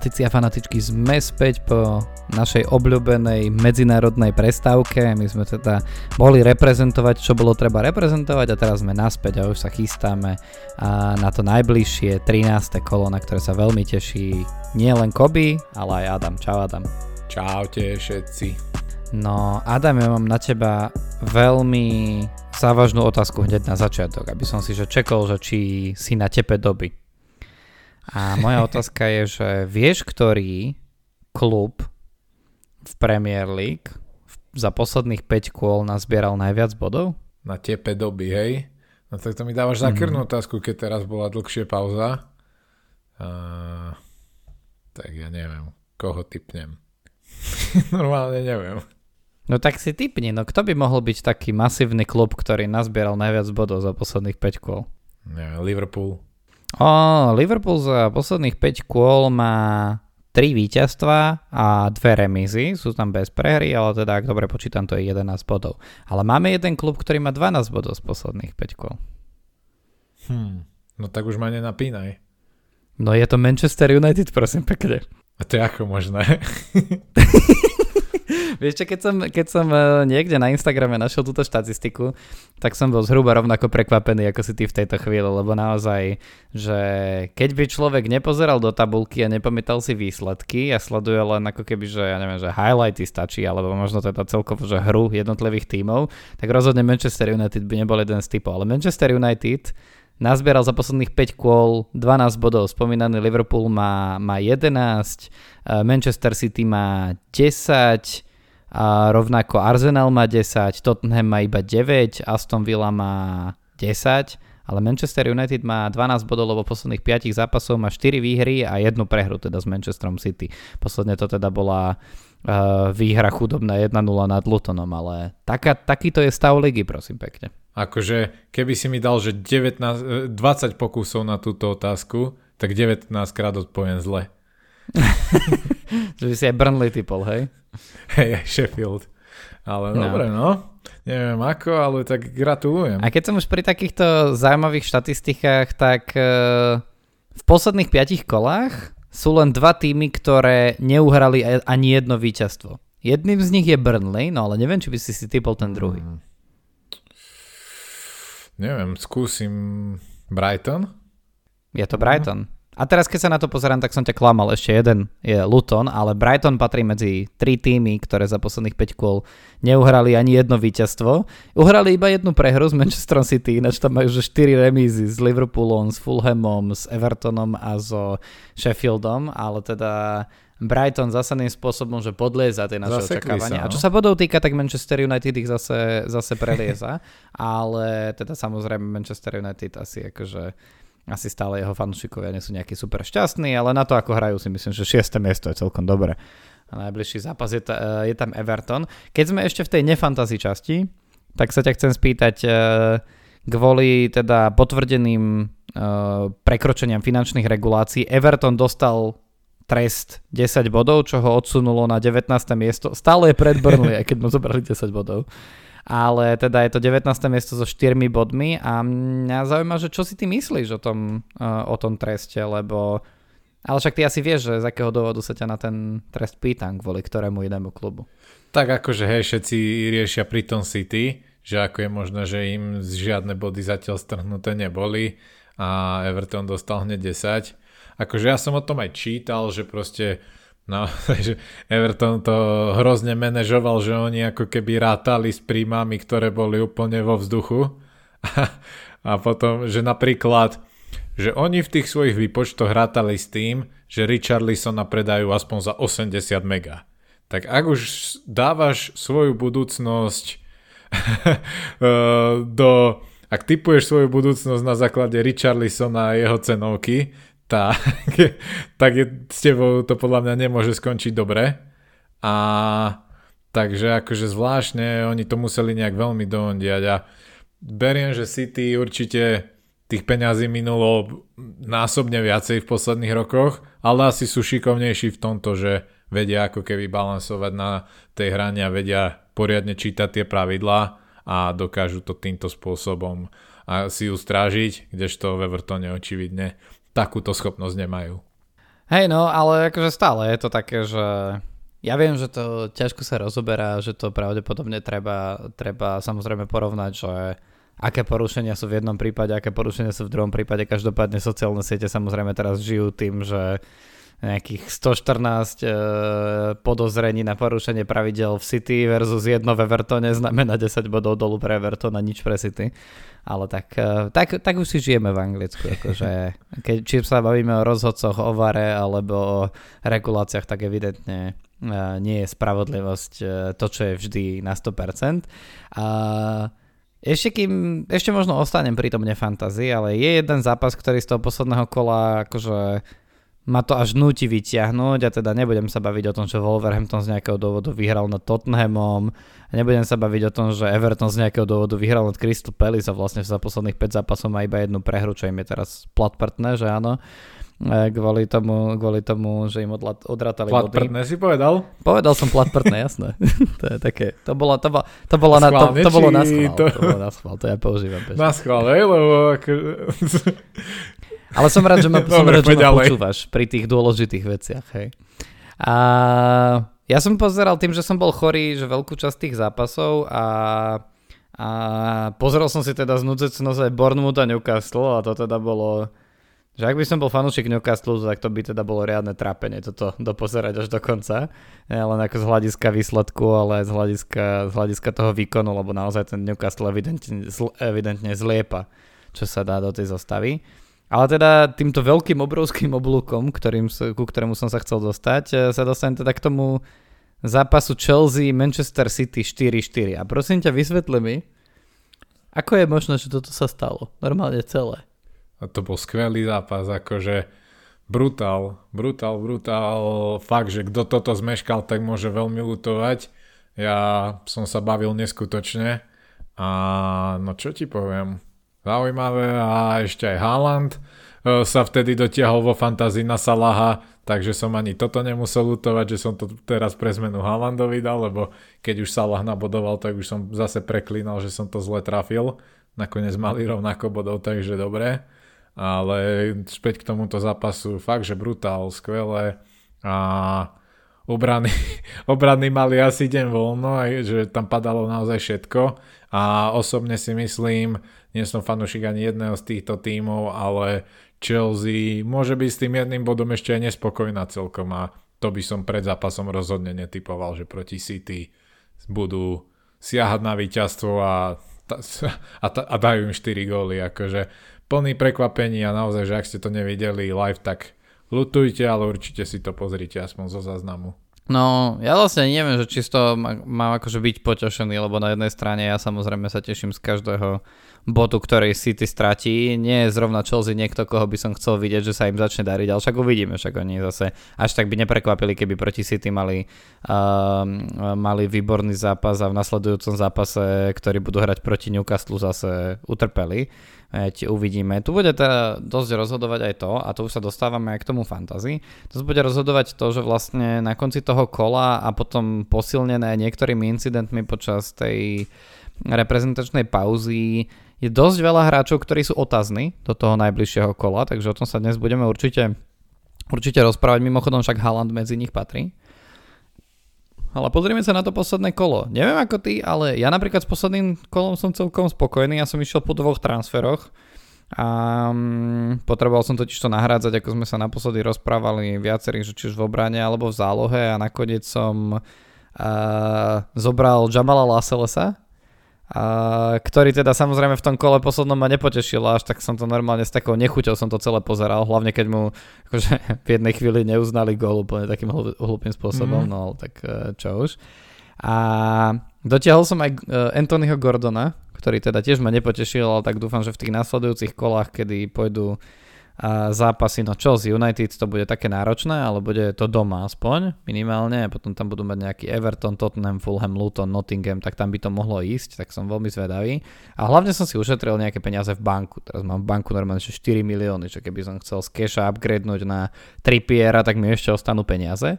Fanatici a fanatičky sme späť po našej obľúbenej medzinárodnej prestávke. My sme teda mohli reprezentovať, čo bolo treba reprezentovať a teraz sme naspäť a už sa chystáme a na to najbližšie 13. kolo, na ktoré sa veľmi teší nie len Koby, ale aj Adam. Čau Adam. Čaute všetci. No Adam, ja mám na teba veľmi závažnú otázku hneď na začiatok, aby som si že čekol, že či si na tepe doby. A moja otázka je, že vieš, ktorý klub v Premier League za posledných 5 kôl nazbieral najviac bodov? Na tepe doby, hej? No tak to mi dávaš za mm-hmm. otázku, keď teraz bola dlhšie pauza. Uh, tak ja neviem, koho typnem. Normálne neviem. No tak si typni, no kto by mohol byť taký masívny klub, ktorý nazbieral najviac bodov za posledných 5 kôl? Neviem, Liverpool. O, Liverpool za posledných 5 kôl má 3 víťazstva a dve remízy, sú tam bez prehry, ale teda ak dobre počítam, to je 11 bodov. Ale máme jeden klub, ktorý má 12 bodov z posledných 5 kôl. Hmm, no tak už ma nenapínaj. No je to Manchester United, prosím pekne. A to je ako možné? Vieš čo, keď som, keď som e, niekde na Instagrame našiel túto štatistiku, tak som bol zhruba rovnako prekvapený ako si ty v tejto chvíli, lebo naozaj, že keď by človek nepozeral do tabulky a nepamätal si výsledky a sleduje len ako keby, že ja neviem, že highlighty stačí, alebo možno teda celkovo, že hru jednotlivých tímov, tak rozhodne Manchester United by nebol jeden z typov. Ale Manchester United nazbieral za posledných 5 kôl 12 bodov. Spomínaný Liverpool má, má 11, e, Manchester City má 10, a rovnako Arsenal má 10, Tottenham má iba 9, Aston Villa má 10, ale Manchester United má 12 bodov, lebo posledných 5 zápasov má 4 výhry a jednu prehru teda s Manchesterom City. Posledne to teda bola uh, výhra chudobná 1-0 nad Lutonom, ale taká, takýto je stav ligy, prosím pekne. Akože keby si mi dal, že 19, 20 e, pokusov na túto otázku, tak 19 krát odpoviem zle. že by si aj Burnley typol, hej? Hej, Sheffield. Ale no. dobre, no. Neviem ako, ale tak gratulujem. A keď som už pri takýchto zaujímavých štatistikách, tak uh, v posledných piatich kolách sú len dva týmy, ktoré neuhrali ani jedno víťazstvo. Jedným z nich je Burnley, no ale neviem, či by si si typol ten druhý. Hmm. Neviem, skúsim Brighton. Je to Brighton. A teraz keď sa na to pozerám, tak som ťa klamal. Ešte jeden je Luton, ale Brighton patrí medzi tri týmy, ktoré za posledných 5 kôl neuhrali ani jedno víťazstvo. Uhrali iba jednu prehru s Manchester City, ináč tam majú že 4 remízy s Liverpoolom, s Fulhamom, s Evertonom a so Sheffieldom, ale teda Brighton zásadným spôsobom, že podlieza tie naše Zasekli očakávania. Sa, no? A čo sa bodov týka, tak Manchester United ich zase, zase prelieza, ale teda samozrejme Manchester United asi akože asi stále jeho fanúšikovia nie sú nejakí super šťastní, ale na to, ako hrajú, si myslím, že 6. miesto je celkom dobré. A najbližší zápas je, ta, je tam Everton. Keď sme ešte v tej nefantasy časti, tak sa ťa chcem spýtať uh, kvôli teda potvrdeným uh, prekročeniam finančných regulácií. Everton dostal trest 10 bodov, čo ho odsunulo na 19. miesto. Stále je pred Burnley, aj keď mu zobrali 10 bodov ale teda je to 19. miesto so 4 bodmi a mňa zaujíma, že čo si ty myslíš o tom, uh, o tom treste, lebo ale však ty asi vieš, že z akého dôvodu sa ťa na ten trest pýtam, kvôli ktorému inému klubu. Tak akože hej, všetci riešia pri tom City, že ako je možné, že im žiadne body zatiaľ strhnuté neboli a Everton dostal hneď 10. Akože ja som o tom aj čítal, že proste No, takže Everton to hrozne manažoval, že oni ako keby rátali s príjmami, ktoré boli úplne vo vzduchu. A, potom, že napríklad, že oni v tých svojich výpočtoch rátali s tým, že Richarlisona predajú aspoň za 80 mega. Tak ak už dávaš svoju budúcnosť do... Ak typuješ svoju budúcnosť na základe Richarlisona a jeho cenovky, tak, tak je, s tebou to podľa mňa nemôže skončiť dobre. A takže akože zvláštne oni to museli nejak veľmi dohondiať a beriem, že City určite tých peňazí minulo násobne viacej v posledných rokoch, ale asi sú šikovnejší v tomto, že vedia ako keby balansovať na tej hrane a vedia poriadne čítať tie pravidlá a dokážu to týmto spôsobom si ju strážiť, kdežto v Evertone očividne takúto schopnosť nemajú. Hej, no, ale akože stále je to také, že ja viem, že to ťažko sa rozoberá, že to pravdepodobne treba, treba samozrejme porovnať, že aké porušenia sú v jednom prípade, aké porušenia sú v druhom prípade. Každopádne sociálne siete samozrejme teraz žijú tým, že nejakých 114 e, podozrení na porušenie pravidel v City versus jedno v Evertone znamená 10 bodov dolu pre Everton nič pre City. Ale tak, e, tak, tak už si žijeme v Anglicku. Akože, keď, či sa bavíme o rozhodcoch, o vare alebo o reguláciách, tak evidentne e, nie je spravodlivosť e, to, čo je vždy na 100%. A ešte kým, ešte možno ostanem pri tom nefantazii, ale je jeden zápas, ktorý z toho posledného kola akože ma to až nutí vyťahnuť a teda nebudem sa baviť o tom, že Wolverhampton z nejakého dôvodu vyhral nad Tottenhamom, nebudem sa baviť o tom, že Everton z nejakého dôvodu vyhral nad Crystal Palace a vlastne za posledných 5 zápasov má iba jednu prehru, čo im je teraz platprtné, že áno e, kvôli tomu, kvôli tomu, že im odla, odratali Platprtné si povedal? Povedal som platprtné, jasné. to je také, to bolo, to, bolo, to bolo, na, to, to bolo na schvál, to... to bolo na schvál, to ja používam. Bežne. Na schvál, hej, lebo. Ale som rád, že ma, som rád, že ma počúvaš pri tých dôležitých veciach. Hej. A ja som pozeral tým, že som bol chorý, že veľkú časť tých zápasov a, a pozeral som si teda z nudzecnosť aj Bournemouth a Newcastle a to teda bolo že ak by som bol fanúšik Newcastle, tak to by teda bolo riadne trápenie toto dopozerať až do konca. Nie len ako z hľadiska výsledku, ale aj z hľadiska, z hľadiska toho výkonu, lebo naozaj ten Newcastle evidentne, evidentne zliepa, čo sa dá do tej zostavy. Ale teda týmto veľkým obrovským oblúkom, ktorým, ku ktorému som sa chcel dostať, e, sa dostanem teda k tomu zápasu Chelsea Manchester City 4-4. A prosím ťa, vysvetli mi, ako je možné, že toto sa stalo? Normálne celé. A to bol skvelý zápas, akože brutál, brutál, brutál. Fakt, že kto toto zmeškal, tak môže veľmi lutovať. Ja som sa bavil neskutočne. A no čo ti poviem, Zaujímavé a ešte aj Haaland e, sa vtedy dotiahol vo fantázii na Salaha, takže som ani toto nemusel lutovať, že som to teraz pre zmenu Haalandovi dal, lebo keď už Salah nabodoval, tak už som zase preklínal, že som to zle trafil. Nakoniec mali rovnako bodov, takže dobre. Ale späť k tomuto zápasu, fakt, že brutál, skvelé. A obrany, obrany mali asi deň voľno, že tam padalo naozaj všetko. A osobne si myslím, nie som fanúšik ani jedného z týchto tímov, ale Chelsea môže byť s tým jedným bodom ešte aj nespokojná celkom a to by som pred zápasom rozhodne netypoval, že proti City budú siahať na víťazstvo a, a, a dajú im 4 góly. Akože plný prekvapení a naozaj, že ak ste to nevideli live, tak lutujte, ale určite si to pozrite aspoň zo záznamu. No, ja vlastne neviem, že čisto mám akože byť potešený, lebo na jednej strane ja samozrejme sa teším z každého bodu, ktorý City stratí. Nie je zrovna Chelsea niekto, koho by som chcel vidieť, že sa im začne dariť, ale však uvidíme, však oni zase až tak by neprekvapili, keby proti City mali, uh, mali výborný zápas a v nasledujúcom zápase, ktorý budú hrať proti Newcastle, zase utrpeli. Veď uvidíme. Tu bude teda dosť rozhodovať aj to, a tu už sa dostávame aj k tomu fantasy. To bude rozhodovať to, že vlastne na konci toho kola a potom posilnené niektorými incidentmi počas tej reprezentačnej pauzy je dosť veľa hráčov, ktorí sú otázni do toho najbližšieho kola, takže o tom sa dnes budeme určite, určite rozprávať. Mimochodom však Haaland medzi nich patrí. Ale pozrieme sa na to posledné kolo. Neviem ako ty, ale ja napríklad s posledným kolom som celkom spokojný. Ja som išiel po dvoch transferoch a um, potreboval som totiž to nahrádzať, ako sme sa naposledy rozprávali viacerých, že či už v obrane alebo v zálohe a nakoniec som uh, zobral Jamala Laselesa, a, ktorý teda samozrejme v tom kole poslednom ma nepotešil, až tak som to normálne s takou nechuťou som to celé pozeral, hlavne keď mu akože, v jednej chvíli neuznali gól úplne takým hlúpým spôsobom, mm. no tak e, čo už. A dotiahol som aj e, Anthonyho Gordona, ktorý teda tiež ma nepotešil, ale tak dúfam, že v tých následujúcich kolách, kedy pôjdu a zápasy, no Chelsea United to bude také náročné, ale bude to doma aspoň minimálne, potom tam budú mať nejaký Everton, Tottenham, Fulham, Luton, Nottingham, tak tam by to mohlo ísť, tak som veľmi zvedavý. A hlavne som si ušetril nejaké peniaze v banku, teraz mám v banku normálne 4 milióny, čo keby som chcel z keša upgradenúť na Trippiera, tak mi ešte ostanú peniaze.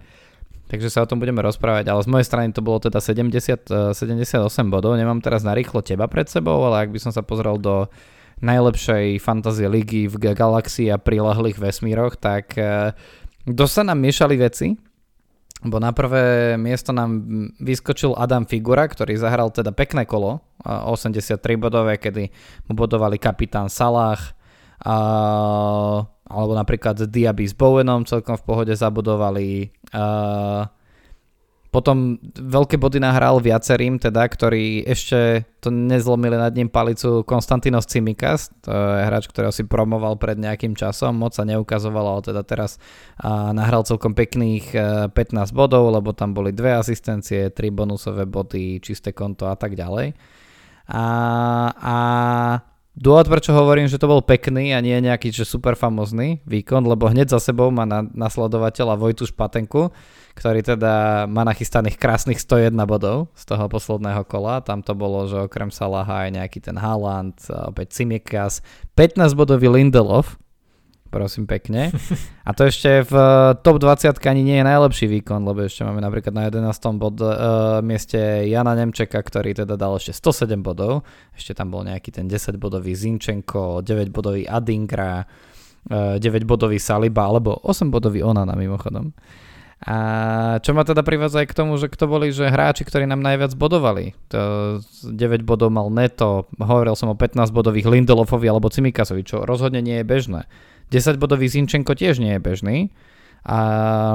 Takže sa o tom budeme rozprávať, ale z mojej strany to bolo teda 70, 78 bodov, nemám teraz narýchlo teba pred sebou, ale ak by som sa pozrel do najlepšej fantasy ligy v galaxii a prilahlých vesmíroch, tak uh, dosť sa nám miešali veci, bo na prvé miesto nám vyskočil Adam Figura, ktorý zahral teda pekné kolo, 83 bodové, kedy mu bodovali kapitán Salah, a, alebo napríklad Diaby s Bowenom celkom v pohode zabudovali. A, potom veľké body nahral viacerým, teda, ktorí ešte to nezlomili nad ním palicu Konstantinos Cimikas, to je hráč, ktorého si promoval pred nejakým časom, moc sa neukazoval, ale teda teraz a, nahral celkom pekných a, e, 15 bodov, lebo tam boli dve asistencie, tri bonusové body, čisté konto a tak ďalej. A, a Dôvod, prečo hovorím, že to bol pekný a nie nejaký že super famozný výkon, lebo hneď za sebou má na, nasledovateľa Vojtu Špatenku, ktorý teda má nachystaných krásnych 101 bodov z toho posledného kola. Tam to bolo, že okrem Salaha aj nejaký ten Haaland, opäť Simikas, 15 bodový Lindelof, prosím pekne. A to ešte v eh, top 20 ani nie je najlepší výkon, lebo ešte máme napríklad na 11. Bod, uh, mieste Jana Nemčeka, ktorý teda dal ešte 107 bodov. Ešte tam bol nejaký ten 10 bodový Zinčenko, 9 bodový Adingra, uh, eh, 9 bodový Saliba, alebo 8 bodový Onana mimochodom. A čo ma teda privádza aj k tomu, že kto boli že hráči, ktorí nám najviac bodovali. To 9 bodov mal Neto, hovoril som o 15 bodových Lindelofovi alebo Cimikasovi, čo rozhodne nie je bežné. 10-bodový Zinčenko tiež nie je bežný. A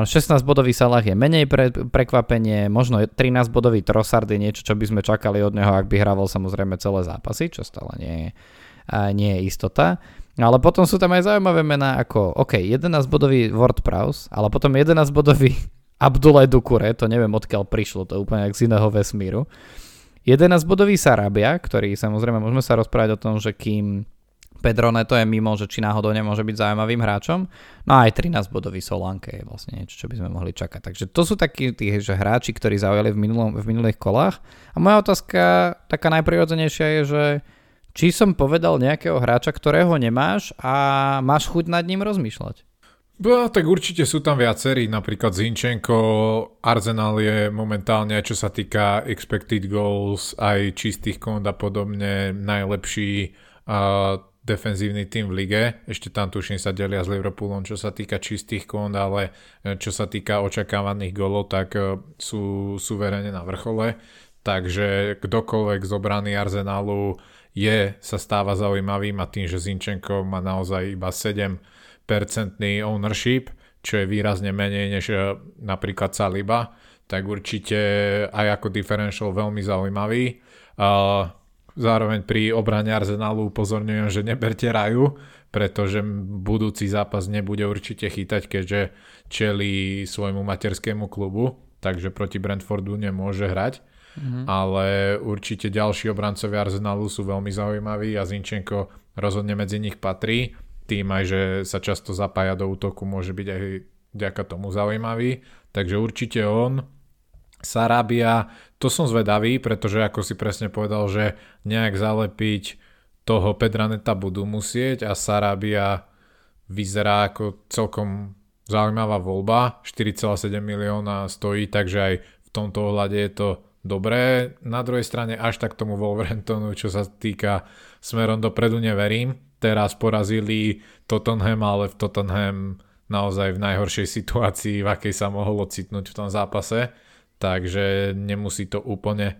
16-bodový Salah je menej pre, prekvapenie, možno 13-bodový Trossard je niečo, čo by sme čakali od neho, ak by hrával samozrejme celé zápasy, čo stále nie je, nie je istota. Ale potom sú tam aj zaujímavé mená ako, OK, 11-bodový Ward Prowse, ale potom 11-bodový Abdullah Dukure, to neviem odkiaľ prišlo, to úplne z iného vesmíru. 11-bodový Sarabia, ktorý samozrejme môžeme sa rozprávať o tom, že kým Pedro Neto je mimo, že či náhodou nemôže byť zaujímavým hráčom. No a aj 13 bodový Solanke je vlastne niečo, čo by sme mohli čakať. Takže to sú takí tí že hráči, ktorí zaujali v, minulom, v minulých kolách. A moja otázka, taká najprirodzenejšia je, že či som povedal nejakého hráča, ktorého nemáš a máš chuť nad ním rozmýšľať? No, tak určite sú tam viacerí, napríklad Zinčenko, Arsenal je momentálne, čo sa týka expected goals, aj čistých kont a podobne, najlepší. Uh, defenzívny tým v lige. Ešte tam tuším sa delia s Liverpoolom, čo sa týka čistých kont, ale e, čo sa týka očakávaných golov, tak e, sú suverene na vrchole. Takže kdokoľvek z obrany Arsenalu je, sa stáva zaujímavým a tým, že Zinčenko má naozaj iba 7% ownership, čo je výrazne menej než e, napríklad Saliba, tak určite aj ako differential veľmi zaujímavý. Uh, Zároveň pri obrane Arsenalu upozorňujem, že neberte raju, pretože budúci zápas nebude určite chytať, keďže čeli svojmu materskému klubu, takže proti Brentfordu nemôže hrať. Mm-hmm. Ale určite ďalší obrancovia Arsenalu sú veľmi zaujímaví a Zinčenko rozhodne medzi nich patrí. Tým aj, že sa často zapája do útoku, môže byť aj vďaka tomu zaujímavý. Takže určite on. Sarabia, to som zvedavý, pretože ako si presne povedal, že nejak zalepiť toho Pedraneta budú musieť a Sarabia vyzerá ako celkom zaujímavá voľba, 4,7 milióna stojí, takže aj v tomto ohľade je to dobré. Na druhej strane až tak tomu Wolverhamptonu, čo sa týka smerom dopredu neverím. Teraz porazili Tottenham, ale v Tottenham naozaj v najhoršej situácii, v akej sa mohol ocitnúť v tom zápase takže nemusí to úplne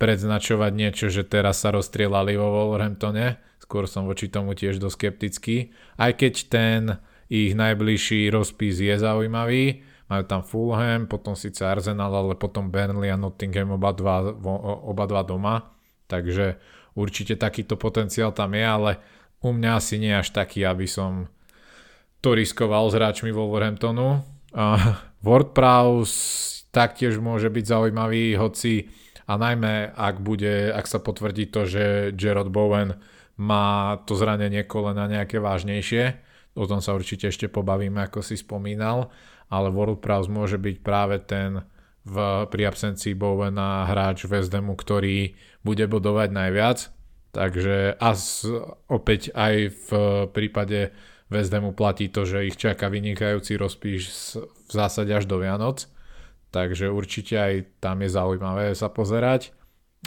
predznačovať niečo, že teraz sa rozstrielali vo Wolverhamptone. Skôr som voči tomu tiež dosť skeptický. Aj keď ten ich najbližší rozpis je zaujímavý, majú tam Fulham, potom síce Arsenal, ale potom Burnley a Nottingham oba dva, oba dva doma. Takže určite takýto potenciál tam je, ale u mňa asi nie až taký, aby som to riskoval s hráčmi Wolverhamptonu. Uh, WordPress taktiež môže byť zaujímavý, hoci a najmä ak bude, ak sa potvrdí to, že Gerard Bowen má to zranenie kolena nejaké vážnejšie, o tom sa určite ešte pobavíme, ako si spomínal, ale World Prowse môže byť práve ten v, pri absencii Bowena hráč West ktorý bude bodovať najviac, takže a z, opäť aj v prípade West platí to, že ich čaká vynikajúci rozpíš v zásade až do Vianoc, takže určite aj tam je zaujímavé sa pozerať.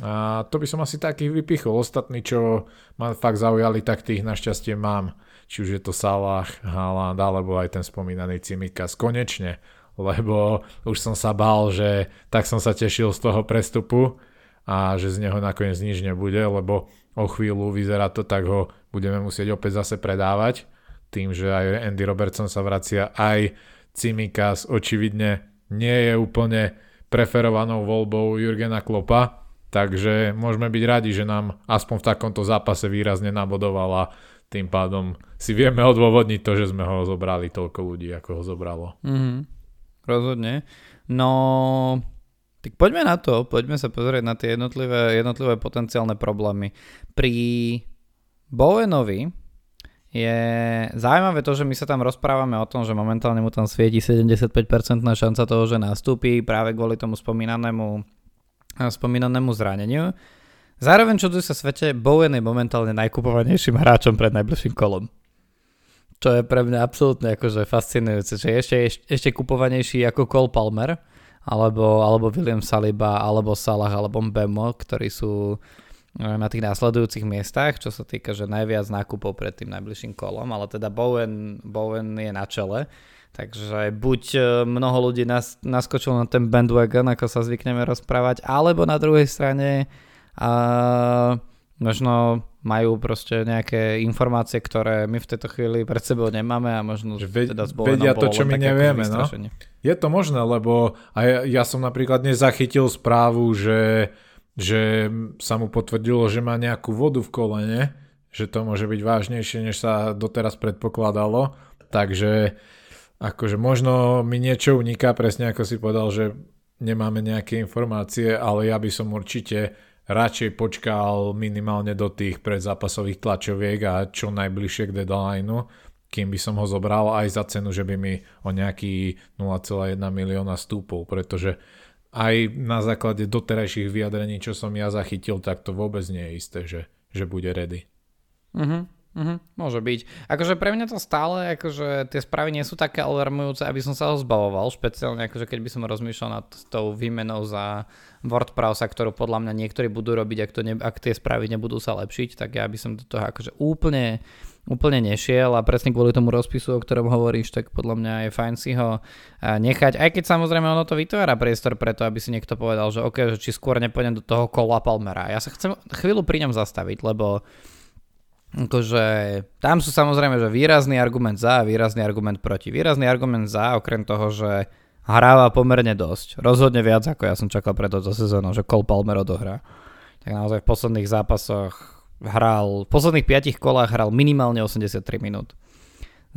A to by som asi takých vypichol. Ostatní, čo ma fakt zaujali, tak tých našťastie mám. či už je to Salah, Haaland, alebo aj ten spomínaný Cimikas. Konečne, lebo už som sa bál, že tak som sa tešil z toho prestupu a že z neho nakoniec nič nebude, lebo o chvíľu vyzerá to, tak ho budeme musieť opäť zase predávať. Tým, že aj Andy Robertson sa vracia, aj Cimikas očividne nie je úplne preferovanou voľbou Jurgena Klopa, takže môžeme byť radi, že nám aspoň v takomto zápase výrazne nabodovala tým pádom si vieme odôvodniť to, že sme ho zobrali toľko ľudí, ako ho zobralo. Mm-hmm. Rozhodne. No, tak poďme na to, poďme sa pozrieť na tie jednotlivé, jednotlivé potenciálne problémy. Pri Bowenovi je zaujímavé to, že my sa tam rozprávame o tom, že momentálne mu tam svieti 75% šanca toho, že nastúpi práve kvôli tomu spomínanému, spomínanému zraneniu. Zároveň čo tu sa svete, Bowen je momentálne najkupovanejším hráčom pred najbližším kolom. Čo je pre mňa absolútne akože fascinujúce, že ešte, ešte, ešte kupovanejší ako Cole Palmer, alebo, alebo William Saliba, alebo Salah, alebo Bemo, ktorí sú eh, na tých následujúcich miestach, čo sa týka, že najviac nákupov pred tým najbližším kolom, ale teda Bowen, Bowen je na čele. Takže buď eh, mnoho ľudí nas, naskočilo na ten bandwagon, ako sa zvykneme rozprávať, alebo na druhej strane a možno majú proste nejaké informácie, ktoré my v tejto chvíli pred sebou nemáme a možno Ve, teda vedia to, čo my nevieme. No? Je to možné, lebo aj ja, ja som napríklad nezachytil správu, že, že sa mu potvrdilo, že má nejakú vodu v kolene, že to môže byť vážnejšie, než sa doteraz predpokladalo. Takže akože možno mi niečo uniká, presne ako si povedal, že nemáme nejaké informácie, ale ja by som určite radšej počkal minimálne do tých predzápasových tlačoviek a čo najbližšie k deadlineu, kým by som ho zobral aj za cenu, že by mi o nejaký 0,1 milióna stúpol, pretože aj na základe doterajších vyjadrení, čo som ja zachytil, tak to vôbec nie je isté, že, že bude ready. Uh-huh. Uh-huh, môže byť. Akože pre mňa to stále, akože tie správy nie sú také alarmujúce, aby som sa ho zbavoval, špeciálne akože keď by som rozmýšľal nad tou výmenou za WordPressa, ktorú podľa mňa niektorí budú robiť, ak, to ne, ak tie správy nebudú sa lepšiť, tak ja by som do toho akože úplne, úplne nešiel a presne kvôli tomu rozpisu, o ktorom hovoríš, tak podľa mňa je fajn si ho nechať, aj keď samozrejme ono to vytvára priestor preto, aby si niekto povedal, že OK, že či skôr nepôjdem do toho kola Palmera. Ja sa chcem chvíľu pri ňom zastaviť, lebo akože tam sú samozrejme, že výrazný argument za a výrazný argument proti. Výrazný argument za, okrem toho, že hráva pomerne dosť. Rozhodne viac, ako ja som čakal pre toto sezónu, že Cole Palmer odohrá. Tak naozaj v posledných zápasoch hral, v posledných 5 kolách hral minimálne 83 minút.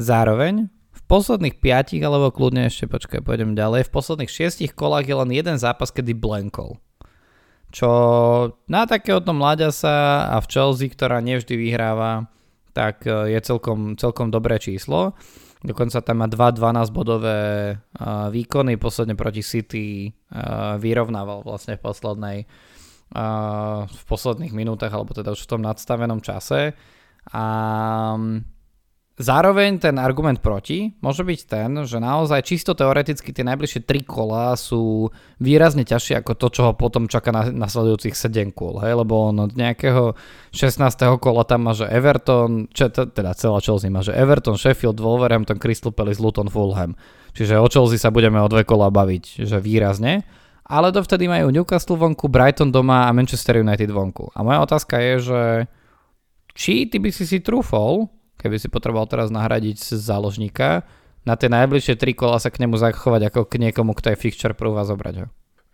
Zároveň v posledných 5 alebo kľudne ešte počkaj, pôjdem ďalej, v posledných 6 kolách je len jeden zápas, kedy blankol čo na takéhoto mláďasa a v Chelsea, ktorá nevždy vyhráva, tak e, je celkom, celkom dobré číslo. Dokonca tam má 2 12 bodové uh, výkony, posledne proti City uh, vyrovnával vlastne v poslednej v posledných minútach, alebo teda už v tom nadstavenom čase. A um, Zároveň ten argument proti môže byť ten, že naozaj čisto teoreticky tie najbližšie 3 kola sú výrazne ťažšie ako to, čo ho potom čaká na nasledujúcich 7 kôl, hej? lebo on od nejakého 16. kola tam má, že Everton, čo, teda celá Chelsea má, že Everton, Sheffield, Wolverhampton, Crystal Palace, Luton, Fulham. Čiže o Chelsea sa budeme o dve kola baviť, že výrazne. Ale dovtedy majú Newcastle vonku, Brighton doma a Manchester United vonku. A moja otázka je, že či ty by si si trúfol keby si potreboval teraz nahradiť z záložníka, na tie najbližšie tri kola sa k nemu zachovať ako k niekomu, kto je fixture proof a zobrať ho.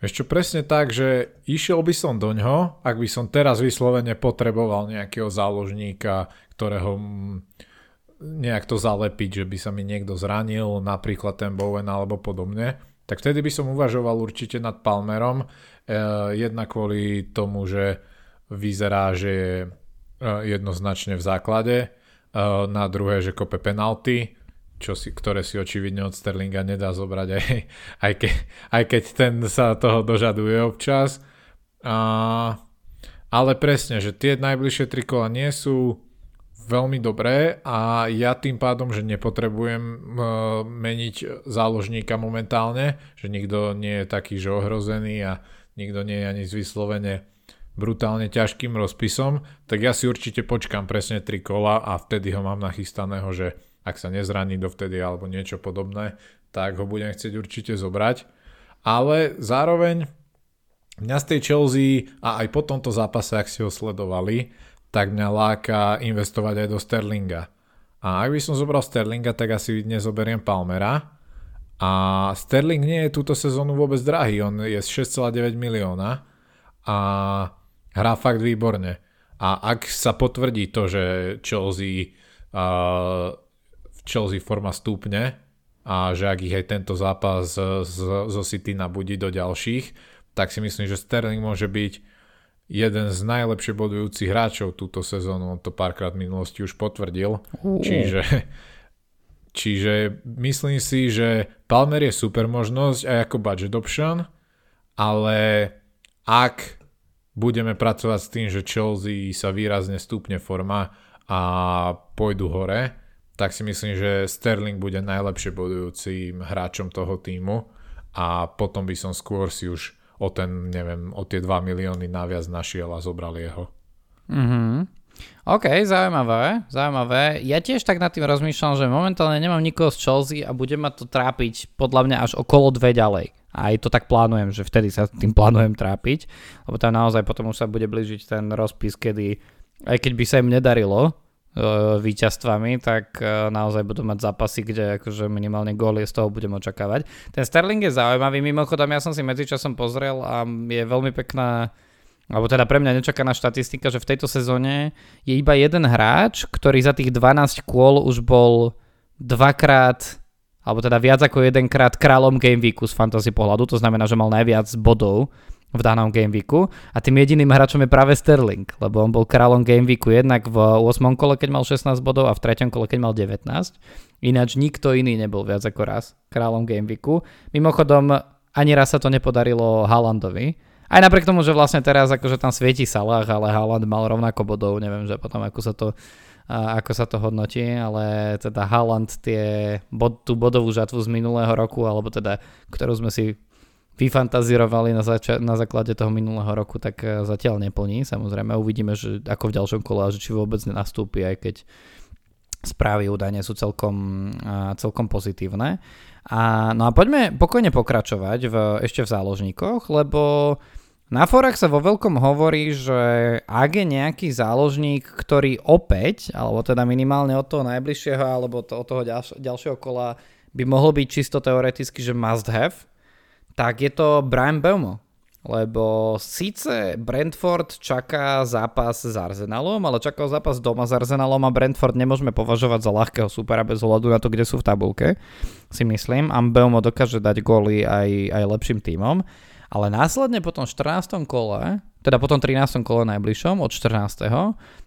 Ešte presne tak, že išiel by som do ňoho, ak by som teraz vyslovene potreboval nejakého záložníka, ktorého nejak to zalepiť, že by sa mi niekto zranil, napríklad ten Bowen alebo podobne, tak vtedy by som uvažoval určite nad Palmerom, eh, jedna kvôli tomu, že vyzerá, že je eh, jednoznačne v základe, na druhé, že kope penalty, čo si, ktoré si očividne od Sterlinga nedá zobrať, aj, aj, ke, aj keď ten sa toho dožaduje občas. A, ale presne, že tie najbližšie tri kola nie sú veľmi dobré a ja tým pádom, že nepotrebujem uh, meniť záložníka momentálne, že nikto nie je taký, že ohrozený a nikto nie je ani vyslovene brutálne ťažkým rozpisom, tak ja si určite počkam presne 3 kola a vtedy ho mám nachystaného, že ak sa nezraní dovtedy alebo niečo podobné, tak ho budem chcieť určite zobrať. Ale zároveň mňa z tej Chelsea a aj po tomto zápase, ak si ho sledovali, tak mňa láka investovať aj do Sterlinga. A ak by som zobral Sterlinga, tak asi nezoberiem Palmera. A Sterling nie je túto sezónu vôbec drahý, on je z 6,9 milióna a hrá fakt výborne. A ak sa potvrdí to, že Chelsea, uh, Chelsea forma stúpne a že ak ich aj tento zápas zo City nabudí do ďalších, tak si myslím, že Sterling môže byť jeden z najlepšie bodujúcich hráčov túto sezónu, on to párkrát v minulosti už potvrdil, uh. čiže, čiže myslím si, že Palmer je super možnosť aj ako budget option, ale ak budeme pracovať s tým, že Chelsea sa výrazne stúpne forma a pôjdu hore, tak si myslím, že Sterling bude najlepšie bodujúcim hráčom toho týmu a potom by som skôr si už o ten, neviem, o tie 2 milióny naviac našiel a zobral jeho. Mhm. OK, zaujímavé, zaujímavé. Ja tiež tak nad tým rozmýšľam, že momentálne nemám nikoho z Chelsea a bude ma to trápiť podľa mňa až okolo dve ďalej. Aj to tak plánujem, že vtedy sa tým plánujem trápiť, lebo tam naozaj potom už sa bude blížiť ten rozpis, kedy aj keď by sa im nedarilo, E, víťazstvami, tak e, naozaj budú mať zápasy, kde akože minimálne góly z toho budem očakávať. Ten Sterling je zaujímavý, mimochodom ja som si medzičasom pozrel a je veľmi pekná alebo teda pre mňa nečakaná štatistika, že v tejto sezóne je iba jeden hráč, ktorý za tých 12 kôl už bol dvakrát alebo teda viac ako jedenkrát kráľom Game Weeku z fantasy pohľadu, to znamená, že mal najviac bodov v danom gameweeku a tým jediným hráčom je práve Sterling, lebo on bol kráľom gameweeku jednak v 8. kole, keď mal 16 bodov a v 3. kole, keď mal 19. Ináč nikto iný nebol viac ako raz kráľom gameweeku. Mimochodom, ani raz sa to nepodarilo Haalandovi. Aj napriek tomu, že vlastne teraz akože tam svieti Salah, ale Haaland mal rovnako bodov, neviem, že potom ako sa to ako sa to hodnotí, ale teda Haaland tie, tú bodovú žatvu z minulého roku, alebo teda, ktorú sme si vyfantazírovali na, zača- na základe toho minulého roku, tak eh, zatiaľ neplní. Samozrejme uvidíme, že ako v ďalšom kole, že či vôbec nenastúpi, aj keď správy údajne sú celkom, celkom pozitívne. A, no a poďme pokojne pokračovať v, ešte v záložníkoch, lebo na forách sa vo veľkom hovorí, že ak je nejaký záložník, ktorý opäť, alebo teda minimálne od toho najbližšieho, alebo to, od toho ďalš- ďalšieho kola by mohol byť čisto teoreticky, že must have, tak je to Brian Belmo. Lebo síce Brentford čaká zápas s Arsenalom, ale čaká zápas doma s Arsenalom a Brentford nemôžeme považovať za ľahkého supera bez ohľadu na to, kde sú v tabulke, si myslím. A Belmo dokáže dať góly aj, aj lepším tímom. Ale následne po tom 14. kole, teda po tom 13. kole najbližšom od 14.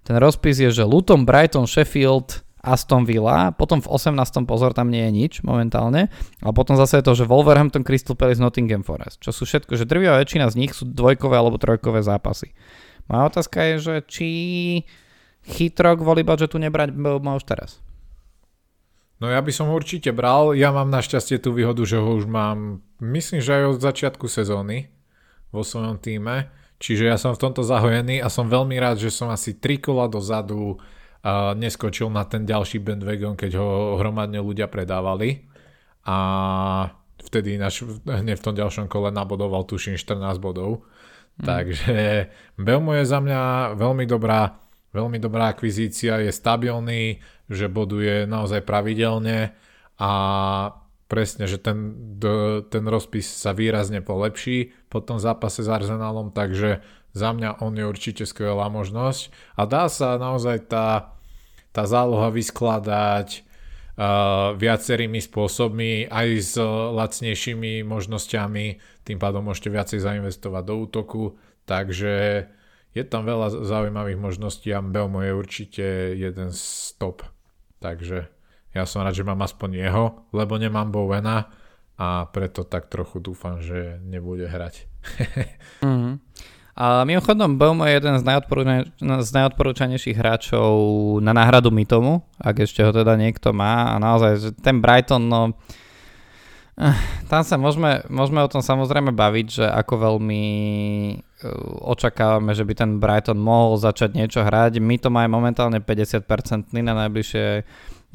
ten rozpis je, že Luton, Brighton, Sheffield, Aston Villa, potom v 18. pozor tam nie je nič momentálne, ale potom zase je to, že Wolverhampton, Crystal Palace, Nottingham Forest, čo sú všetko, že drvia väčšina z nich sú dvojkové alebo trojkové zápasy. Moja otázka je, že či chytro kvôli budžetu nebrať má už teraz. No ja by som určite bral, ja mám našťastie tú výhodu, že ho už mám, myslím, že aj od začiatku sezóny vo svojom týme, čiže ja som v tomto zahojený a som veľmi rád, že som asi 3 kola dozadu a neskočil na ten ďalší bandwagon, keď ho hromadne ľudia predávali a vtedy naš, hneď v tom ďalšom kole nabodoval tuším 14 bodov. Mm. Takže Belmo je za mňa veľmi dobrá, veľmi dobrá akvizícia, je stabilný, že boduje naozaj pravidelne a presne, že ten, ten rozpis sa výrazne polepší po tom zápase s Arsenalom, takže za mňa on je určite skvelá možnosť a dá sa naozaj tá tá záloha vyskladať uh, viacerými spôsobmi, aj s lacnejšími možnosťami, tým pádom môžete viacej zainvestovať do útoku, takže je tam veľa zaujímavých možností a Belmo je určite jeden z top. Takže ja som rád, že mám aspoň jeho, lebo nemám Bowena a preto tak trochu dúfam, že nebude hrať. mm-hmm. A mimochodom, Belmo je jeden z, z najodporúčanejších hráčov na náhradu Mitomu, ak ešte ho teda niekto má. A naozaj, ten Brighton, no... Eh, tam sa môžeme, môžeme o tom samozrejme baviť, že ako veľmi očakávame, že by ten Brighton mohol začať niečo hrať. My to máme momentálne 50% na najbližšie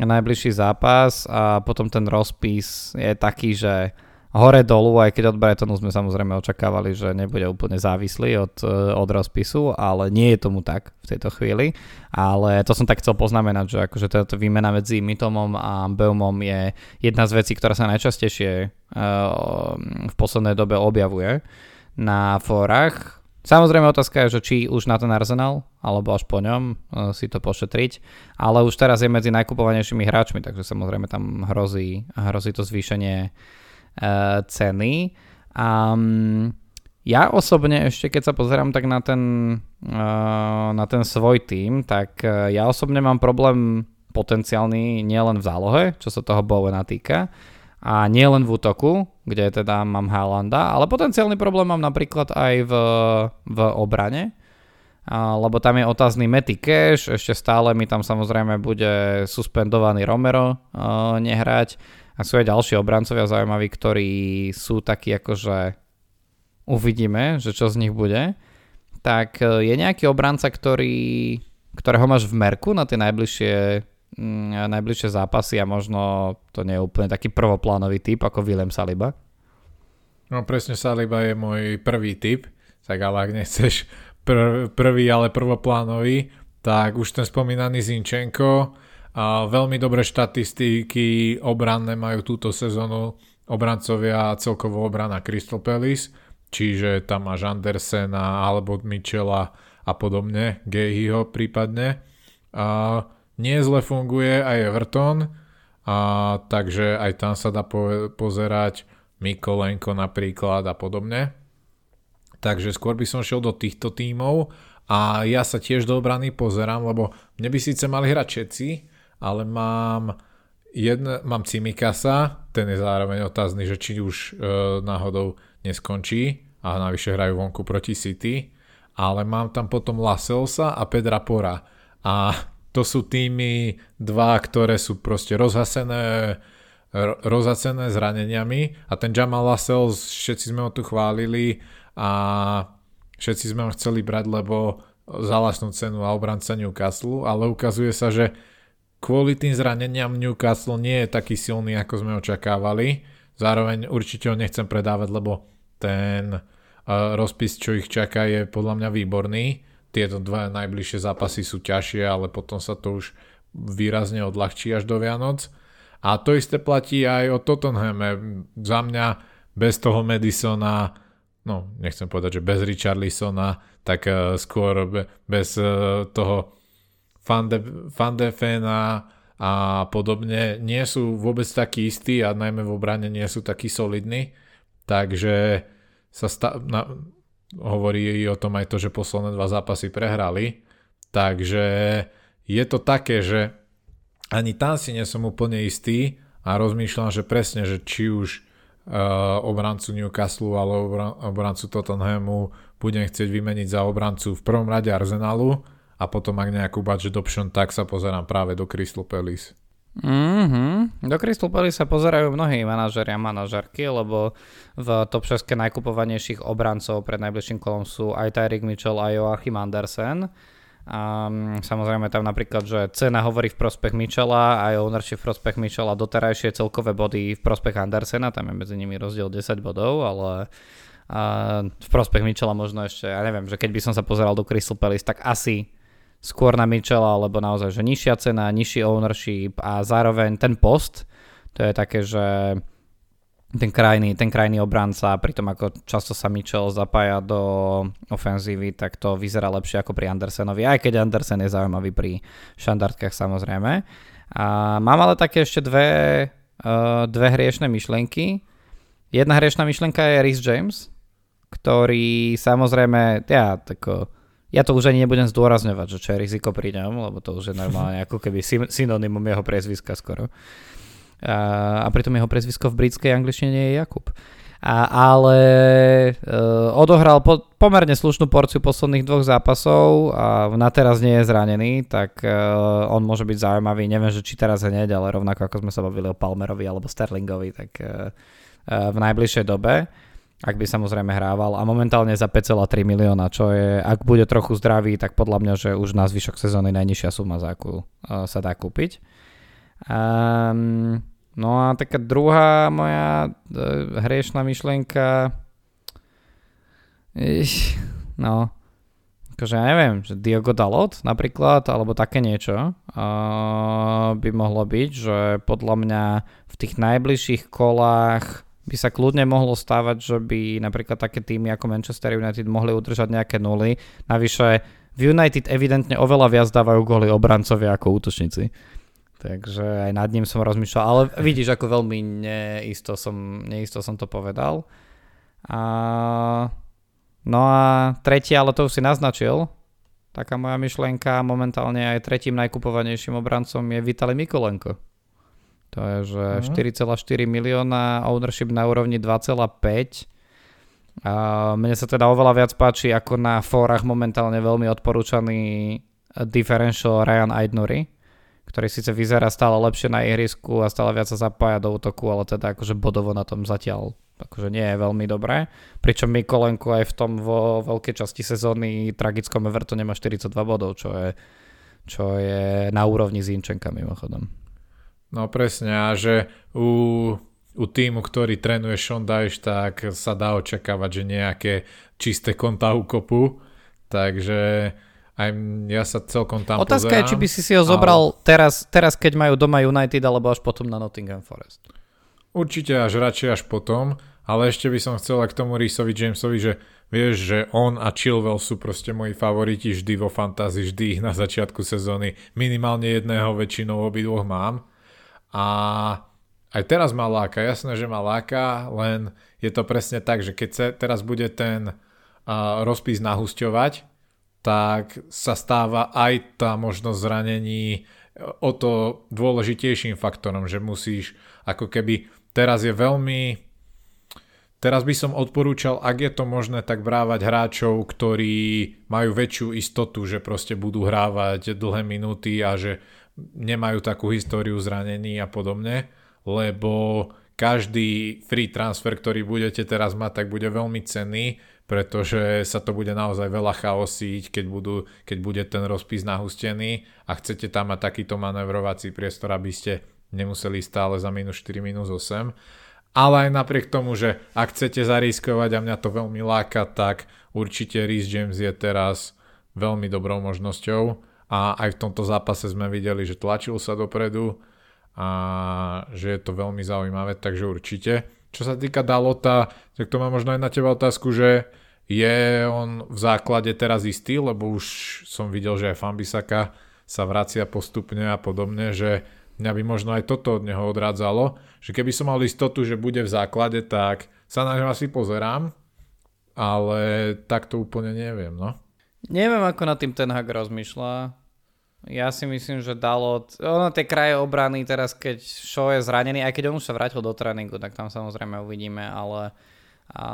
na najbližší zápas a potom ten rozpis je taký, že hore dolu, aj keď od Brightonu sme samozrejme očakávali, že nebude úplne závislý od, e, od rozpisu, ale nie je tomu tak v tejto chvíli. Ale to som tak chcel poznamenať, že akože táto výmena medzi Mytomom a Beumom je jedna z vecí, ktorá sa najčastejšie uh, v poslednej dobe objavuje na fórach. Samozrejme otázka je, že či už na ten Arsenal, alebo až po ňom uh, si to pošetriť, ale už teraz je medzi najkupovanejšími hráčmi, takže samozrejme tam hrozí, hrozí to zvýšenie uh, ceny. Um, ja osobne ešte, keď sa pozerám tak na ten, uh, na ten svoj tým, tak uh, ja osobne mám problém potenciálny nielen v zálohe, čo sa toho Bowena týka, a nie len v útoku, kde teda mám Haalanda, ale potenciálny problém mám napríklad aj v, v obrane, a, lebo tam je otázny Matty Cash, ešte stále mi tam samozrejme bude suspendovaný Romero a, nehrať a sú aj ďalší obrancovia zaujímaví, ktorí sú takí akože uvidíme, že čo z nich bude. Tak e, je nejaký obranca, ktorý, ktorého máš v merku na tie najbližšie najbližšie zápasy a možno to nie je úplne taký prvoplánový typ ako Willem Saliba? No presne Saliba je môj prvý typ, tak ale ak nechceš pr- prvý, ale prvoplánový, tak už ten spomínaný Zinčenko a veľmi dobré štatistiky obranné majú túto sezónu obrancovia celkovo obrana Crystal Palace, čiže tam máš Andersena alebo Michela a podobne, Gehyho prípadne. A nie zle funguje aj Everton, a takže aj tam sa dá po, pozerať Mikolenko napríklad a podobne. Takže skôr by som šiel do týchto tímov a ja sa tiež do obrany pozerám, lebo mne by síce mali hrať všetci, ale mám, jedne, mám Cimikasa, ten je zároveň otázny, že či už e, náhodou neskončí a navyše hrajú vonku proti City, ale mám tam potom Laselsa a Pedra Pora. A to sú týmy dva, ktoré sú proste rozhasené, rozhasené zraneniami. A ten Jamal Lascelles, všetci sme ho tu chválili a všetci sme ho chceli brať, lebo za cenu a obranca Newcastle, ale ukazuje sa, že kvôli tým zraneniam Newcastle nie je taký silný, ako sme očakávali. Zároveň určite ho nechcem predávať, lebo ten uh, rozpis, čo ich čaká, je podľa mňa výborný tieto dva najbližšie zápasy sú ťažšie, ale potom sa to už výrazne odľahčí až do Vianoc. A to isté platí aj o Tottenhame. Za mňa bez toho Madisona, no nechcem povedať, že bez Richarlisona, tak uh, skôr be, bez uh, toho Fandefena a podobne nie sú vôbec takí istí a najmä v obrane nie sú takí solidní. Takže sa sta- na, hovorí o tom aj to, že posledné dva zápasy prehrali. Takže je to také, že ani tam si nie som úplne istý a rozmýšľam, že presne, že či už uh, obrancu Newcastle alebo obrancu Tottenhamu budem chcieť vymeniť za obrancu v prvom rade Arsenalu a potom ak nejakú budget option, tak sa pozerám práve do Crystal Palace. Mm-hmm. Do Crystal Palace sa pozerajú mnohí manažeri a manažerky, lebo v top 6 najkupovanejších obrancov pred najbližším kolom sú aj Tyreek Mitchell a Joachim Andersen. A samozrejme tam napríklad, že cena hovorí v prospech Michela a ownership v prospech Michela doterajšie celkové body v prospech Andersena, tam je medzi nimi rozdiel 10 bodov, ale v prospech Michela možno ešte, ja neviem, že keď by som sa pozeral do Crystal Palace, tak asi skôr na Mitchella, lebo naozaj, že nižšia cena, nižší ownership a zároveň ten post, to je také, že ten krajný, ten krajný obranca, pri tom ako často sa Mitchell zapája do ofenzívy, tak to vyzerá lepšie ako pri Andersenovi, aj keď Andersen je zaujímavý pri štandardkách samozrejme. A mám ale také ešte dve, uh, dve hriešne myšlienky. Jedna hriešna myšlienka je Rhys James, ktorý samozrejme, ja tako, ja to už ani nebudem zdôrazňovať, že čo je riziko pri ňom, lebo to už je normálne ako keby synonymum jeho priezviska skoro. A, a pritom jeho priezvisko v britskej angličtine je Jakub. A, ale uh, odohral po, pomerne slušnú porciu posledných dvoch zápasov a na teraz nie je zranený, tak uh, on môže byť zaujímavý. Neviem, že či teraz hneď, ale rovnako ako sme sa bavili o Palmerovi alebo Sterlingovi, tak uh, uh, v najbližšej dobe. Ak by samozrejme hrával. A momentálne za 5,3 milióna, čo je, ak bude trochu zdravý, tak podľa mňa, že už na zvyšok sezóny najnižšia suma, za akú uh, sa dá kúpiť. Um, no a taká druhá moja uh, hriešná myšlienka. Ich, no. Akože ja neviem, že Diogo Dalot napríklad, alebo také niečo uh, by mohlo byť, že podľa mňa v tých najbližších kolách by sa kľudne mohlo stávať, že by napríklad také týmy ako Manchester United mohli udržať nejaké nuly. Navyše v United evidentne oveľa viac dávajú góly obrancovia ako útočníci. Takže aj nad ním som rozmýšľal, ale vidíš, ako veľmi neisto som, neisto som to povedal. A... No a tretí, ale to už si naznačil, taká moja myšlienka, momentálne aj tretím najkupovanejším obrancom je Vitali Mikolenko. To je, že uh-huh. 4,4 milióna, ownership na úrovni 2,5. A mne sa teda oveľa viac páči ako na fórach momentálne veľmi odporúčaný differential Ryan Aidnury, ktorý síce vyzerá stále lepšie na ihrisku a stále viac sa zapája do útoku, ale teda akože bodovo na tom zatiaľ akože nie je veľmi dobré. Pričom Mikolenko aj v tom vo veľkej časti sezóny tragickom Evertone má 42 bodov, čo je, čo je na úrovni Zinčenka mimochodom. No presne a že u, u týmu, ktorý trénuje Sean Dyche, tak sa dá očakávať, že nejaké čisté konta ukopu, takže aj ja sa celkom tam Otázka pozerám, je, či by si si ho zobral ale... teraz, teraz, keď majú doma United, alebo až potom na Nottingham Forest. Určite až radšej až potom, ale ešte by som chcel k tomu Reesovi Jamesovi, že vieš, že on a Chilwell sú proste moji favoriti vždy vo fantázii, vždy ich na začiatku sezóny. Minimálne jedného väčšinou obidvoch mám a aj teraz ma láka, jasné, že ma láka, len je to presne tak, že keď sa teraz bude ten rozpis nahusťovať, tak sa stáva aj tá možnosť zranení o to dôležitejším faktorom, že musíš ako keby teraz je veľmi Teraz by som odporúčal, ak je to možné, tak brávať hráčov, ktorí majú väčšiu istotu, že proste budú hrávať dlhé minúty a že nemajú takú históriu zranení a podobne, lebo každý free transfer, ktorý budete teraz mať, tak bude veľmi cenný, pretože sa to bude naozaj veľa chaosiť, keď, budú, keď bude ten rozpis nahustený a chcete tam mať takýto manevrovací priestor, aby ste nemuseli stále za minus 4, minus 8. Ale aj napriek tomu, že ak chcete zariskovať a mňa to veľmi láka, tak určite Reece James je teraz veľmi dobrou možnosťou a aj v tomto zápase sme videli, že tlačil sa dopredu a že je to veľmi zaujímavé, takže určite. Čo sa týka Dalota, tak to má možno aj na teba otázku, že je on v základe teraz istý, lebo už som videl, že aj Fambisaka sa vracia postupne a podobne, že mňa by možno aj toto od neho odrádzalo, že keby som mal istotu, že bude v základe, tak sa na ňo asi pozerám, ale tak to úplne neviem, no. Neviem, ako nad tým ten Hag rozmýšľa. Ja si myslím, že dalo... Ono tie kraje obrany teraz, keď Shaw je zranený, aj keď on už sa vrátil do tréningu, tak tam samozrejme uvidíme, ale a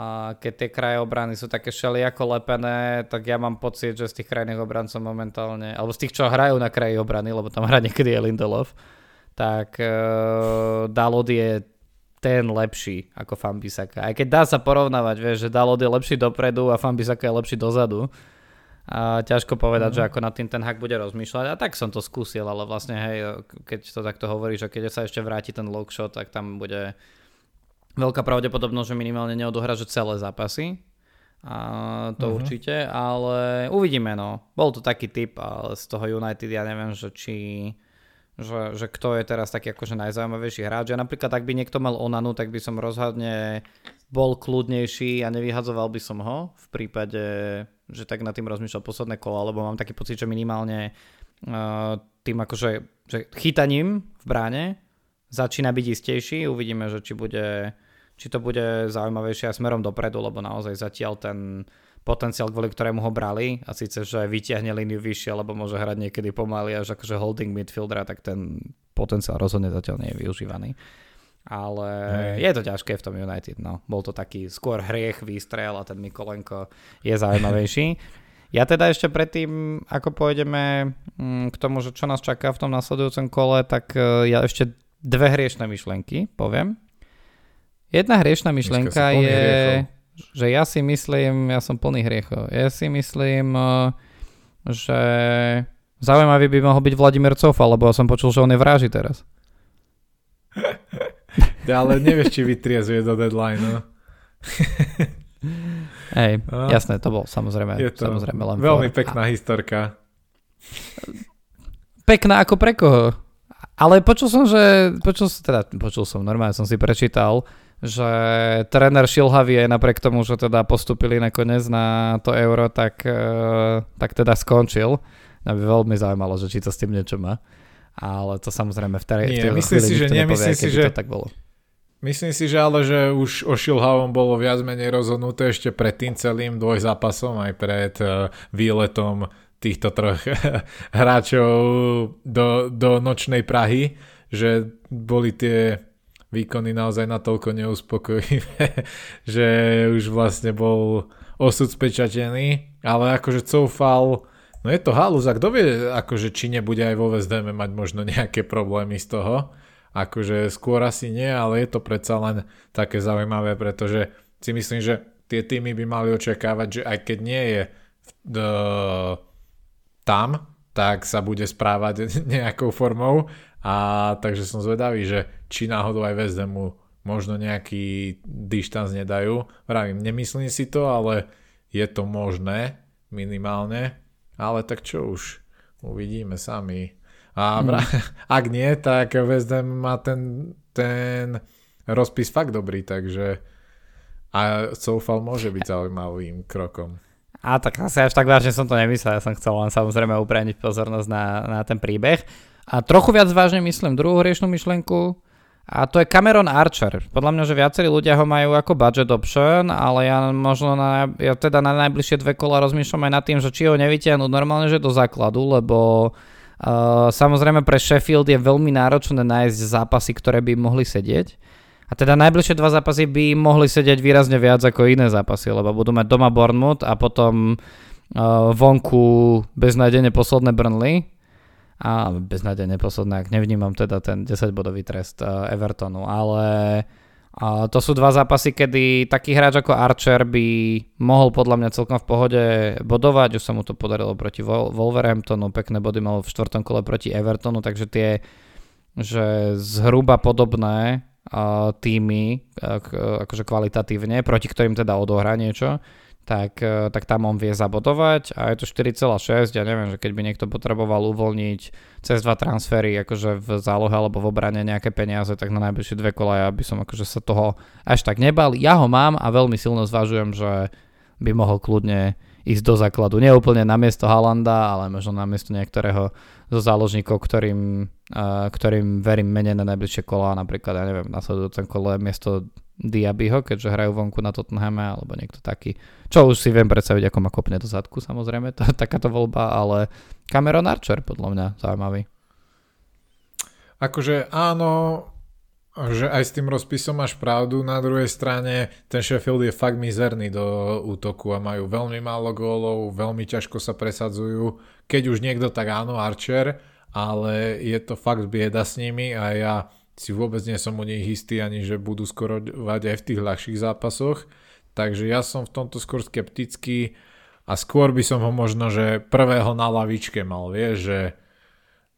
keď tie kraje obrany sú také ako lepené, tak ja mám pocit, že z tých krajných obrancov momentálne, alebo z tých, čo hrajú na kraji obrany, lebo tam hrá niekedy je Lindelof, tak uh, Dalot je ten lepší ako Fambisaka. Aj keď dá sa porovnávať, vieš, že Dalot je lepší dopredu a Fambisaka je lepší dozadu, a ťažko povedať, mm. že ako nad tým ten hack bude rozmýšľať. A tak som to skúsil, ale vlastne hej, keď to takto hovorí, že keď sa ešte vráti ten low shot, tak tam bude veľká pravdepodobnosť, že minimálne neodohrá, že celé zápasy. A to uh-huh. určite, ale uvidíme no. Bol to taký typ, ale z toho United ja neviem, že či že, že kto je teraz taký akože najzaujímavejší hráč. Ja napríklad, ak by niekto mal Onanu, tak by som rozhodne bol kľudnejší a nevyhadzoval by som ho v prípade že tak nad tým rozmýšľal posledné kolo, lebo mám taký pocit, že minimálne uh, tým akože že chytaním v bráne začína byť istejší. Uvidíme, že či, bude, či to bude zaujímavejšie aj smerom dopredu, lebo naozaj zatiaľ ten potenciál, kvôli ktorému ho brali a síce, že vyťahne líniu vyššie, lebo môže hrať niekedy pomaly až akože holding midfieldera, tak ten potenciál rozhodne zatiaľ nie je využívaný ale Hej. je to ťažké v tom United. No. Bol to taký skôr hriech, výstrel a ten Mikolenko je zaujímavejší. Ja teda ešte predtým, ako pôjdeme mm, k tomu, že čo nás čaká v tom nasledujúcom kole, tak e, ja ešte dve hriešne myšlenky poviem. Jedna hriešna myšlienka je, že ja si myslím, ja som plný hriechov, ja si myslím, uh, že zaujímavý by mohol byť Vladimír Cofa, lebo som počul, že on je vraži teraz. Ja, ale nevieš, či vytriezuje do deadline. No. Hej, no. jasné, to bol samozrejme, je to samozrejme len veľmi for. pekná a... historka. Pekná ako pre koho? Ale počul som, že, počul, teda počul som, normálne som si prečítal, že tréner Šilhavy aj napriek tomu, že teda postupili nakoniec na to euro, tak, eh, tak teda skončil. Mňa by veľmi zaujímalo, že či to s tým niečo má. Ale to samozrejme v tej, nie, v tej myslím si, že nie, myslím si, že, to tak bolo. Myslím si, že ale, že už o Šilhavom bolo viac menej rozhodnuté ešte pred tým celým dvojzápasom, aj pred uh, výletom týchto troch hráčov do, do nočnej Prahy, že boli tie výkony naozaj natoľko neuspokojivé, že už vlastne bol osud spečatený, ale akože coufal, no je to halus a kto vie, akože či nebude aj vo VSDM mať možno nejaké problémy z toho, akože skôr asi nie, ale je to predsa len také zaujímavé, pretože si myslím, že tie týmy by mali očakávať, že aj keď nie je uh, tam, tak sa bude správať nejakou formou a takže som zvedavý, že či náhodou aj West Hamu možno nejaký dištanc nedajú. Vravím, nemyslím si to, ale je to možné minimálne. Ale tak čo už, uvidíme sami. A hmm. ak nie, tak West Ham má ten, ten rozpis fakt dobrý, takže a Soufal môže byť zaujímavým krokom. A tak asi až tak vážne som to nemyslel, ja som chcel len samozrejme upriamiť pozornosť na, na ten príbeh. A trochu viac vážne myslím druhú hriešnú myšlenku, a to je Cameron Archer. Podľa mňa, že viacerí ľudia ho majú ako budget option, ale ja možno na, ja teda na najbližšie dve kola rozmýšľam aj nad tým, že či ho nevytiahnu normálne, že do základu, lebo uh, samozrejme pre Sheffield je veľmi náročné nájsť zápasy, ktoré by mohli sedieť. A teda najbližšie dva zápasy by mohli sedieť výrazne viac ako iné zápasy, lebo budú mať doma Bournemouth a potom uh, vonku beznajdene posledné Burnley, a beznádejne posledné, ak nevnímam teda ten 10-bodový trest uh, Evertonu, ale to sú dva zápasy, kedy taký hráč ako Archer by mohol podľa mňa celkom v pohode bodovať, už sa mu to podarilo proti Wolverhamptonu, pekné body mal v štvrtom kole proti Evertonu, takže tie že zhruba podobné týmy, akože kvalitatívne, proti ktorým teda odohrá niečo, tak, e, tak tam on vie zabodovať a je to 4,6, ja neviem, že keď by niekto potreboval uvoľniť cez dva transfery akože v zálohe alebo v obrane nejaké peniaze, tak na najbližšie dve kola ja by som akože sa toho až tak nebal. Ja ho mám a veľmi silno zvažujem, že by mohol kľudne ísť do základu. Nie úplne na miesto Halanda, ale možno na miesto niektorého zo záložníkov, ktorým, uh, ktorým verím menej na najbližšie kola, napríklad, ja neviem, nasledujúcem kole miesto Diabyho, keďže hrajú vonku na Tottenhame alebo niekto taký. Čo už si viem predstaviť, ako ma kopne do zadku, samozrejme, to, takáto voľba, ale Cameron Archer podľa mňa zaujímavý. Akože áno, že aj s tým rozpisom máš pravdu, na druhej strane ten Sheffield je fakt mizerný do útoku a majú veľmi málo gólov, veľmi ťažko sa presadzujú. Keď už niekto, tak áno, Archer, ale je to fakt bieda s nimi a ja si vôbec nie som o nich istý ani, že budú skorovať aj v tých ľahších zápasoch. Takže ja som v tomto skôr skeptický a skôr by som ho možno, že prvého na lavičke mal, vieš, že,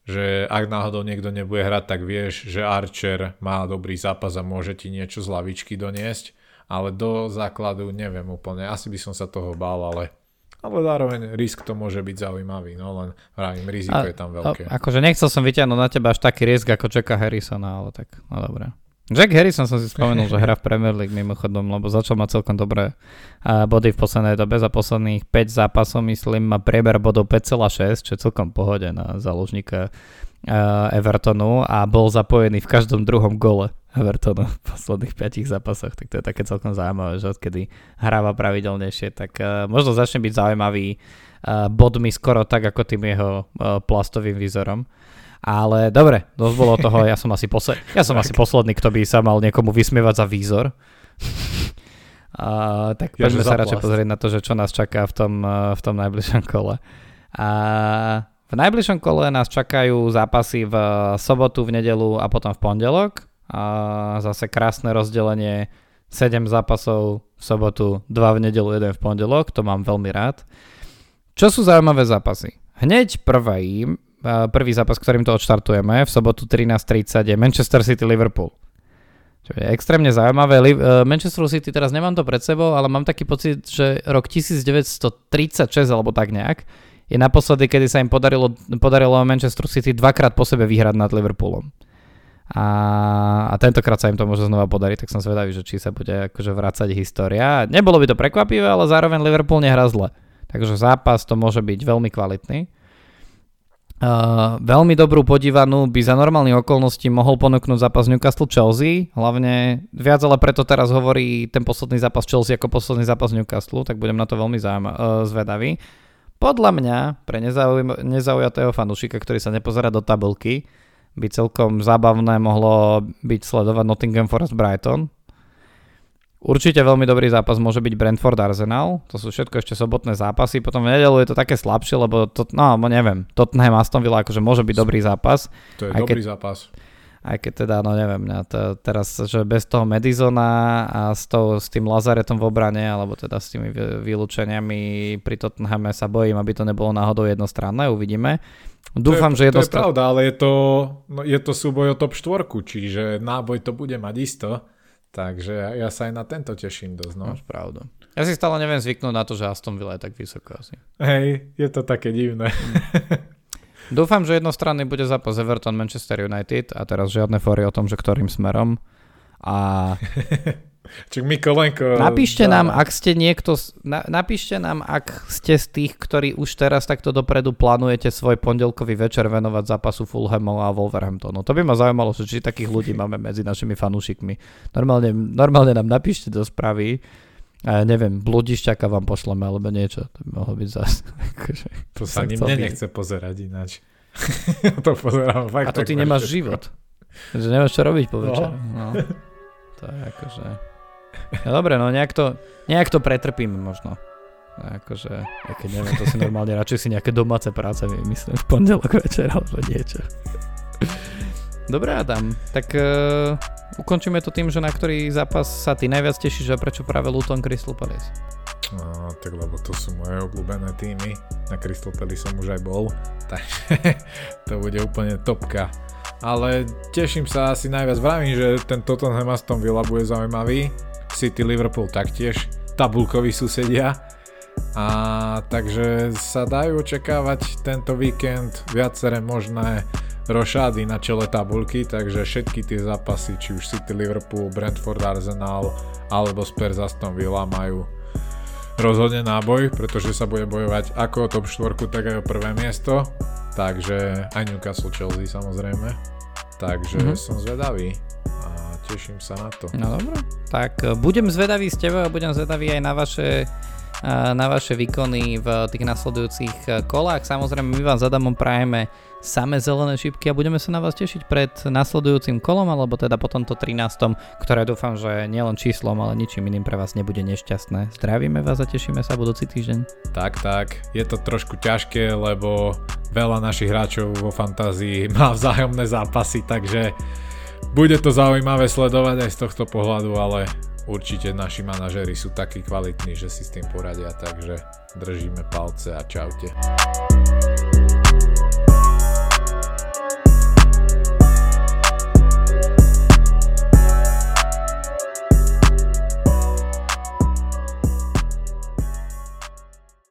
že ak náhodou niekto nebude hrať, tak vieš, že Archer má dobrý zápas a môže ti niečo z lavičky doniesť, ale do základu neviem úplne, asi by som sa toho bál, ale ale zároveň risk to môže byť zaujímavý, no len vravím, riziko a, je tam veľké. A, akože nechcel som vyťahnuť na teba až taký risk ako Jacka Harrisona, ale tak, no dobré. Jack Harrison som si spomenul, že hrá v Premier League mimochodom, lebo začal mať celkom dobré body v poslednej dobe. Za posledných 5 zápasov, myslím, má prieber bodov 5,6, čo je celkom pohode na záložníka Evertonu a bol zapojený v každom druhom gole Evertonu v posledných 5 zápasoch, tak to je také celkom zaujímavé, že odkedy hráva pravidelnejšie, tak uh, možno začne byť zaujímavý uh, bodmi skoro tak, ako tým jeho uh, plastovým výzorom. Ale dobre, dosť bolo toho, ja som asi, posled, ja som asi posledný, kto by sa mal niekomu vysmievať za výzor. A, tak ja, poďme sa radšej pozrieť na to, že čo nás čaká v tom, v tom najbližšom kole. A v najbližšom kole nás čakajú zápasy v sobotu, v nedelu a potom v pondelok. A zase krásne rozdelenie 7 zápasov v sobotu, 2 v nedelu, 1 v pondelok, to mám veľmi rád. Čo sú zaujímavé zápasy? Hneď prvý, prvý zápas, ktorým to odštartujeme, v sobotu 13.30 je Manchester City Liverpool. Čo je extrémne zaujímavé. E, Manchester City teraz nemám to pred sebou, ale mám taký pocit, že rok 1936 alebo tak nejak je naposledy, kedy sa im podarilo, podarilo Manchester City dvakrát po sebe vyhrať nad Liverpoolom. A, a tentokrát sa im to môže znova podariť, tak som zvedavý, že či sa bude akože vrácať história. Nebolo by to prekvapivé, ale zároveň Liverpool nehrá zle. Takže zápas to môže byť veľmi kvalitný. Uh, veľmi dobrú podívanú by za normálnych okolností mohol ponúknuť zápas Newcastle Chelsea, hlavne viac ale preto teraz hovorí ten posledný zápas Chelsea ako posledný zápas Newcastle, tak budem na to veľmi zaujíma- uh, zvedavý. Podľa mňa, pre nezauj- nezaujatého fanúšika, ktorý sa nepozerá do tabulky, by celkom zábavné mohlo byť sledovať Nottingham Forest Brighton, Určite veľmi dobrý zápas môže byť Brentford Arsenal, to sú všetko ešte sobotné zápasy, potom v nedelu je to také slabšie, lebo to, no neviem, Tottenham Aston Villa akože môže byť dobrý zápas. To je dobrý keď, zápas. Aj keď teda, no neviem, ja to, teraz, že bez toho Madisona a s, to, s tým Lazaretom v obrane, alebo teda s tými vylúčeniami pri Tottenhame sa bojím, aby to nebolo náhodou jednostranné, uvidíme. Dúfam, to je, že jednostranné. To je pravda, ale je to, no, je to súboj o top 4, čiže náboj to bude mať isto. Takže ja sa aj na tento teším dosť. No. Máš pravdu. Ja si stále neviem zvyknúť na to, že Aston Villa je tak vysoko asi. Hej, je to také divné. Dúfam, že jednostranný bude zápas Everton Manchester United a teraz žiadne fóry o tom, že ktorým smerom. A Čiže Mikolenko... Napíšte dá... nám, ak ste niekto... Na, napíšte nám, ak ste z tých, ktorí už teraz takto dopredu plánujete svoj pondelkový večer venovať zápasu Fulhamov a Wolverhamptonu. To by ma zaujímalo, či takých ľudí máme medzi našimi fanúšikmi. Normálne, normálne nám napíšte do správy. A ja neviem, bludišťaka vám pošleme alebo niečo. To by mohlo byť zase. Akože, to, sa ani mne nechce pozerať ináč. to pozerám fakt. A to ty nemáš život. Že nemáš čo robiť po večer. No. no. To je akože... No dobre, no nejak to, nejak to pretrpíme možno. Akože, ja keď neviem, to si normálne radšej si nejaké domáce práce myslím v pondelok večer alebo niečo. Dobre Adam, tak uh, ukončíme to tým, že na ktorý zápas sa ty najviac tešíš a prečo práve Luton Crystal Palace? No, tak lebo to sú moje obľúbené týmy. Na Crystal Palace som už aj bol, takže to bude úplne topka ale teším sa asi najviac. Vravím, že ten Tottenham Aston Villa bude zaujímavý. City Liverpool taktiež, tabulkoví susedia. A takže sa dajú očakávať tento víkend viaceré možné rošády na čele tabulky, takže všetky tie zápasy, či už City Liverpool, Brentford Arsenal alebo Spurs Aston Villa majú rozhodne náboj, pretože sa bude bojovať ako o top 4, tak aj o prvé miesto takže aj Newcastle Chelsea samozrejme. Takže mm-hmm. som zvedavý a teším sa na to. No dobré, tak e, budem zvedavý s tebou a budem zvedavý aj na vaše na vaše výkony v tých nasledujúcich e, kolách. Samozrejme, my vám zadamom prajeme same zelené šipky a budeme sa na vás tešiť pred nasledujúcim kolom, alebo teda po tomto 13. ktoré dúfam, že nielen číslom, ale ničím iným pre vás nebude nešťastné. Zdravíme vás a tešíme sa budúci týždeň. Tak, tak, je to trošku ťažké, lebo veľa našich hráčov vo fantázii má vzájomné zápasy, takže bude to zaujímavé sledovať aj z tohto pohľadu, ale určite naši manažery sú takí kvalitní, že si s tým poradia, takže držíme palce a čaute.